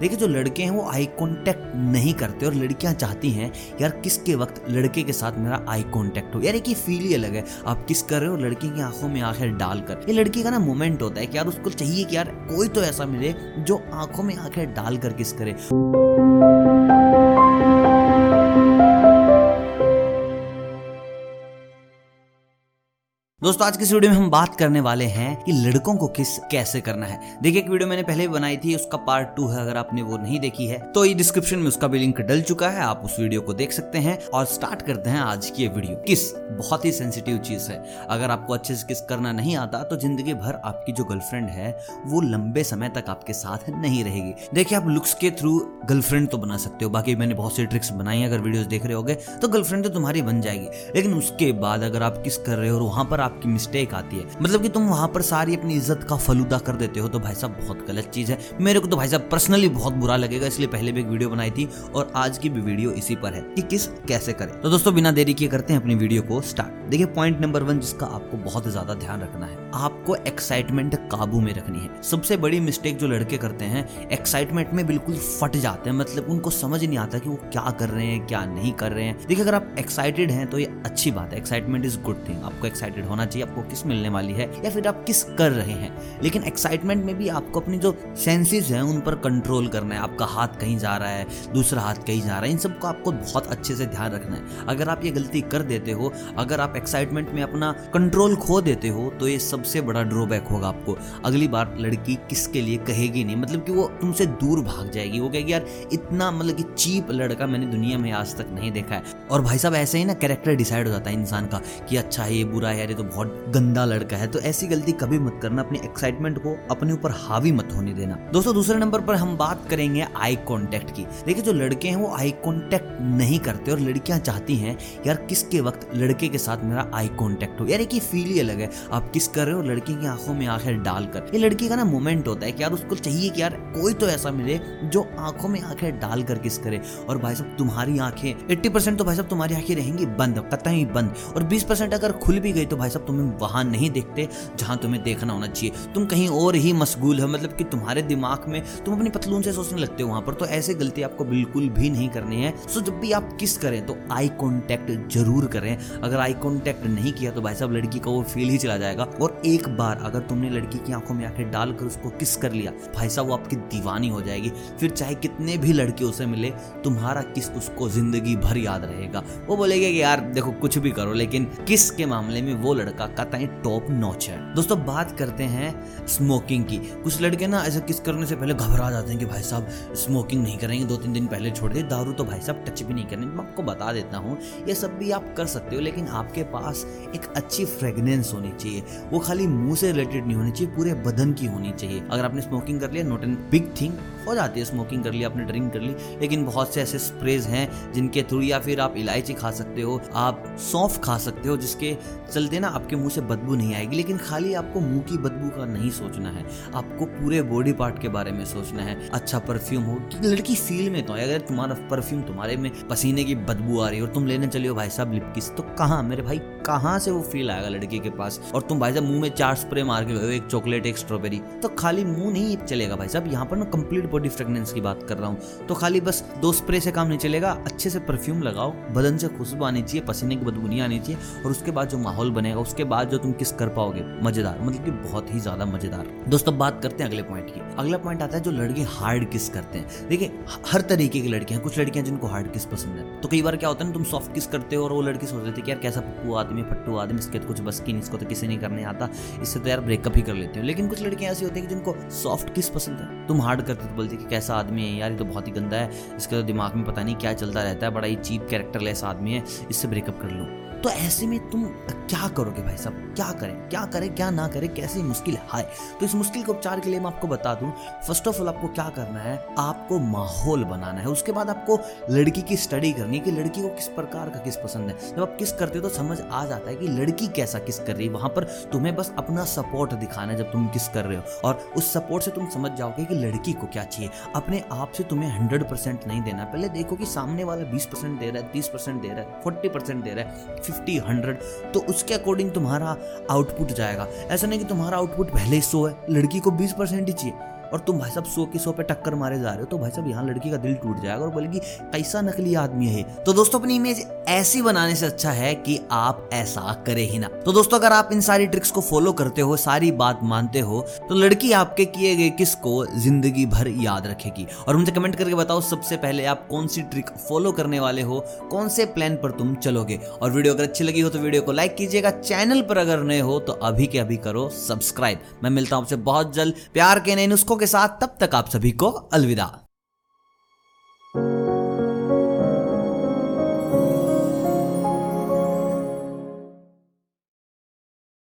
देखिए, जो लड़के हैं, वो आई कांटेक्ट नहीं करते और लड़कियाँ चाहती हैं, यार, किसके वक्त लड़के के साथ मेरा आई कांटेक्ट हो? यार, एक ही फील ही अलग है। आप किस कर रहे हो? लड़के की आँखों में आँखें डालकर ये लड़की का ना मोमेंट होता है कि यार, उसको चाहिए कि यार कोई तो ऐसा मिले जो आँखों में आँखें डालकर किस करे। दोस्तों, आज की इस वीडियो में हम बात करने वाले हैं कि लड़कों को किस, कैसे करना है। देखिए, एक वीडियो मैंने पहले भी बनाई थी, उसका पार्ट टू है, अगर आपने वो नहीं देखी है। तो ये डिस्क्रिप्शन में उसका भी लिंक डल चुका है, आप उस वीडियो को देख सकते हैं। और स्टार्ट करते हैं आज की ये वीडियो। किस? बहुत ही सेंसिटिव चीज़ है। अगर आपको अच्छे से किस करना नहीं आता तो ज़िंदगी भर आपकी जो गर्लफ्रेंड है, वो लंबे समय तक आपके साथ नहीं रहेगी। देखिए, आप लुक्स के थ्रू गर्लफ्रेंड तो बना सकते हो। बाकी मैंने बहुत सी ट्रिक्स बनाई अगर वीडियो देख रहे होगे तो गर्लफ्रेंड तो तुम्हारी बन जाएगी। लेकिन उसके बाद अगर आप किस कर रहे हो वहाँ पर आपकी मिस्टेक आती है। मतलब कि तुम वहाँ पर सारी अपनी इज़्ज़त का फलूदा कर देते हो तो भाई साहब बहुत गलत चीज़ है। मेरे को तो भाई साहब पर्सनली बहुत बुरा लगेगा, इसलिए पहले भी एक वीडियो बनाई थी और आज की भी वीडियो इसी पर है कि किस, कैसे करें। तो दोस्तों, बिना देरी किए करते हैं अपनी वीडियो को स्टार्ट देखिए पॉइंट नंबर वन जिसका आपको बहुत ज़्यादा ध्यान रखना है, आपको एक्साइटमेंट काबू में रखनी है। सबसे बड़ी मिस्टेक जो लड़के करते हैं एक्साइटमेंट में बिल्कुल फट जाते हैं। मतलब उनको समझ नहीं आता कि वो क्या कर रहे हैं, क्या नहीं कर रहे हैं। देखिए, अगर आप एक्साइटेड हैं तो ये अच्छी बात है। एक्साइटमेंट इज़ गुड थिंग आपको एक्साइटेड होना चाहिए आपको किस मिलने वाली है या फिर आप किस कर रहे हैं। लेकिन एक्साइटमेंट में भी आपको अपनी जो सेंसेस हैं, उन पर कंट्रोल करना है। आपका हाथ कहीं जा रहा है, दूसरा हाथ कहीं जा रहा है, इन सबको आपको बहुत अच्छे से ध्यान रखना है। अगर आप ये गलती कर देते हो, अगर आप एक्साइटमेंट में अपना कंट्रोल खो देते हो तो ये सबसे बड़ा ड्रॉबैक होगा आपको। अगली बार लड़की किसके लिए कहेगी नहीं? मतलब कि वो तुमसे दूर भाग जाएगी। वो कहेगी, यार, इतना मतलब कि चीप लड़का मैंने दुनिया में आज तक नहीं देखा है। और भाई साहब, ऐसे ही ना कैरेक्टर डिसाइड हो जाता है इंसान का कि अच्छा है, ये बुरा है यार ये तो बहुत गंदा लड़का है तो ऐसी गलती कभी मत करना, अपनी एक्साइटमेंट को अपने ऊपर हावी मत होने देना। दोस्तों, दूसरे नंबर पर हम बात करेंगे आई कॉन्टेक्ट की। देखिए, जो लड़के हैं, वो आई कॉन्टेक्ट नहीं करते और लड़कियाँ चाहती हैं, यार, किसके वक्त लड़के के साथ मेरा आई कॉन्टेक्ट हो? यार, एक फील ही अलग है। आप किस कर रहे हो? लड़की की आँखों में आँखें डालकर। ये लड़की का ना मोमेंट होता है कि यार, उसको चाहिए कि यार, कोई तो ऐसा मिले जो आँखों में आँखें डालकर किस करे। और भाई साहब, तुम्हारी आँखें 80% तो भाई साहब, तुम्हारी आँखें रहेंगी बंद कतई बंद। और 20% अगर खुल भी गई तो भाई साहब तुम्हें वहाँ नहीं देखते, जहाँ तुम्हें देखना होना चाहिए। तुम कहीं और ही मशगूल हो मतलब कि तुम्हारे दिमाग में तुम अपनी पतलून से सोचने लगते हो वहाँ पर तो ऐसे गलती आपको बिल्कुल भी नहीं करनी है। सो जब भी आप किस करें तो आई कॉन्टेक्ट ज़रूर करें। अगर आई कॉन्टेक्ट नहीं किया तो भाई साहब लड़की का वो फील ही चला जाएगा। और एक बार अगर तुमने लड़की की आँखों में आँखें डालकर उसको किस कर लिया, भाई साहब वो आपकी दीवानी हो जाएगी। फिर चाहे कितने भी लड़के उसे मिले, तुम्हारा किस उसको ज़िंदगी भर याद रहेगा। वो बोलेगा कि यार देखो कुछ भी करो, लेकिन किस के मामले में वो लड़का कतई टॉप नॉच है। दोस्तों, बात करते हैं स्मोकिंग की। कुछ लड़के ना ऐसा किस करने से पहले घबरा जाते हैं कि भाई साहब स्मोकिंग नहीं करेंगे दो तीन दिन पहले छोड़ दे। दारू तो भाई साहब टच भी नहीं करेंगे मैं आपको बता देता हूँ, ये सब भी आप कर सकते हो, लेकिन आपके पास एक अच्छी फ्रेगनेंस होनी चाहिए। वो खाली मुँह से रिलेटेड नहीं होनी चाहिए, पूरे बदन की होनी चाहिए। अगर आपने स्मोकिंग कर लिया नोट एन बिग थिंग हो जाती है स्मोकिंग कर लिया आपने ड्रिंक कर ली। लेकिन बहुत से ऐसे स्प्रेज हैं जिनके थ्रू या फिर आप इलायची खा सकते हो, आप सौंफ खा सकते हो, जिसके चलते ना आपके मुँह से बदबू नहीं आएगी। लेकिन खाली आपको मुँह की बदबू का नहीं सोचना है, आपको पूरे बॉडी पार्ट के बारे में सोचना है। अच्छा परफ्यूम हो लड़की फील में तो अगर तुम्हारा परफ्यूम तुम्हारे में पसीने की बदबू आ रही है और तुम लेने चले हो भाई साहब लिपकिस तो कहाँ? मेरे भाई, कहाँ से वो फील आएगा लड़की के पास? और तुम भाई साहब मुँह में चार स्प्रे मार के गए एक चॉकलेट एक स्ट्रॉबेरी तो खाली मुँह नहीं चलेगा भाई साहब। यहाँ पर मैं कंप्लीट बॉडी फ्रेगनेंस की बात कर रहा हूँ। तो खाली बस दो स्प्रे से काम नहीं चलेगा। अच्छे से परफ्यूम लगाओ, बदन से खुशबू आनी चाहिए, पसीने की बदबू आनी चाहिए और उसके बाद जो माहौल बनेगा, उसके बाद जो तुम किस कर पाओगे, मज़ेदार मतलब कि बहुत ही ज़्यादा मज़ेदार। दोस्तों बात करते हैं अगले पॉइंट की। अगला पॉइंट आता है जो लड़के हार्ड किस करते हैं। देखिए, हर तरीके की लड़कियाँ हैं, कुछ लड़कियाँ जिनको हार्ड किस पसंद है। तो कई बार क्या होता है ना, तुम सॉफ्ट किस करते हो और वो लड़की सोच रही थी कि यार कैसा पप्पू आदमी, फट्टू आदमी, इसके तो कुछ बस की नहीं, इसको तो किसी नहीं करने आता। इससे तो यार ब्रेकअप ही कर लेते हो। लेकिन कुछ लड़कियाँ ऐसी होती है जिनको सॉफ्ट किस पसंद है। तुम हार्ड करते तो बोलती कि कैसा आदमी है यार, ये तो बहुत ही गंदा है। इसके तो दिमाग में पता नहीं क्या चलता रहता है, बड़ा ही चीप कैरेक्टर लेस आदमी है। इससे ब्रेकअप कर लो। तो ऐसे में तुम क्या करोगे भाई साहब? क्या करें? क्या करें? क्या ना करें? कैसी मुश्किल है? तो इस मुश्किल के उपचार के लिए मैं आपको बता दूँ फ़र्स्ट ऑफ़ ऑल आपको क्या करना है? आपको माहौल बनाना है। उसके बाद आपको लड़की की स्टडी करनी है कि लड़की को किस प्रकार का किस पसंद है। जब आप किस करते हो तो समझ आ जाता है कि लड़की कैसा किस कर रही है। वहाँ पर तुम्हें बस अपना सपोर्ट दिखाना है जब तुम किस कर रहे हो। और उस सपोर्ट से तुम समझ जाओगे कि लड़की को क्या चाहिए। अपने आप से तुम्हें हंड्रेड परसेंट नहीं देना पहले देखो कि सामने वाला बीस परसेंट दे रहा है, तीस परसेंट दे रहा है फोर्टी परसेंट दे रहा है। फिफ्टी हंड्रेड तो उसके अकॉर्डिंग तुम्हारा आउटपुट जाएगा। ऐसा नहीं कि तुम्हारा आउटपुट पहले ही सो है, लड़की को बीस परसेंट ही चाहिए। और तुम भाई साहब सौ की सौ पे टक्कर मारे जा रहे हो तो भाई साहब यहाँ लड़की का दिल टूट जाएगा और बोलेगी, कैसा नकली आदमी है तो दोस्तों, अपनी इमेज ऐसी बनाने से अच्छा है कि आप ऐसा करे ही ना। तो दोस्तों, अगर आप इन सारी ट्रिक्स को फॉलो करते हो, सारी बात मानते हो तो लड़की आपके किए गए किस को ज़िंदगी भर याद रखेगी। और मुझे कमेंट करके बताओ, सबसे पहले आप कौन सी ट्रिक फॉलो करने वाले हो, कौन से प्लान पर तुम चलोगे? और वीडियो अगर अच्छी लगी हो तो वीडियो को लाइक कीजिएगा। चैनल पर अगर नए हो तो अभी के अभी करो सब्सक्राइब मैं मिलता हूँ आपसे बहुत जल्द। प्यार के नए नुस्खों के साथ तब तक आप सभी को अलविदा।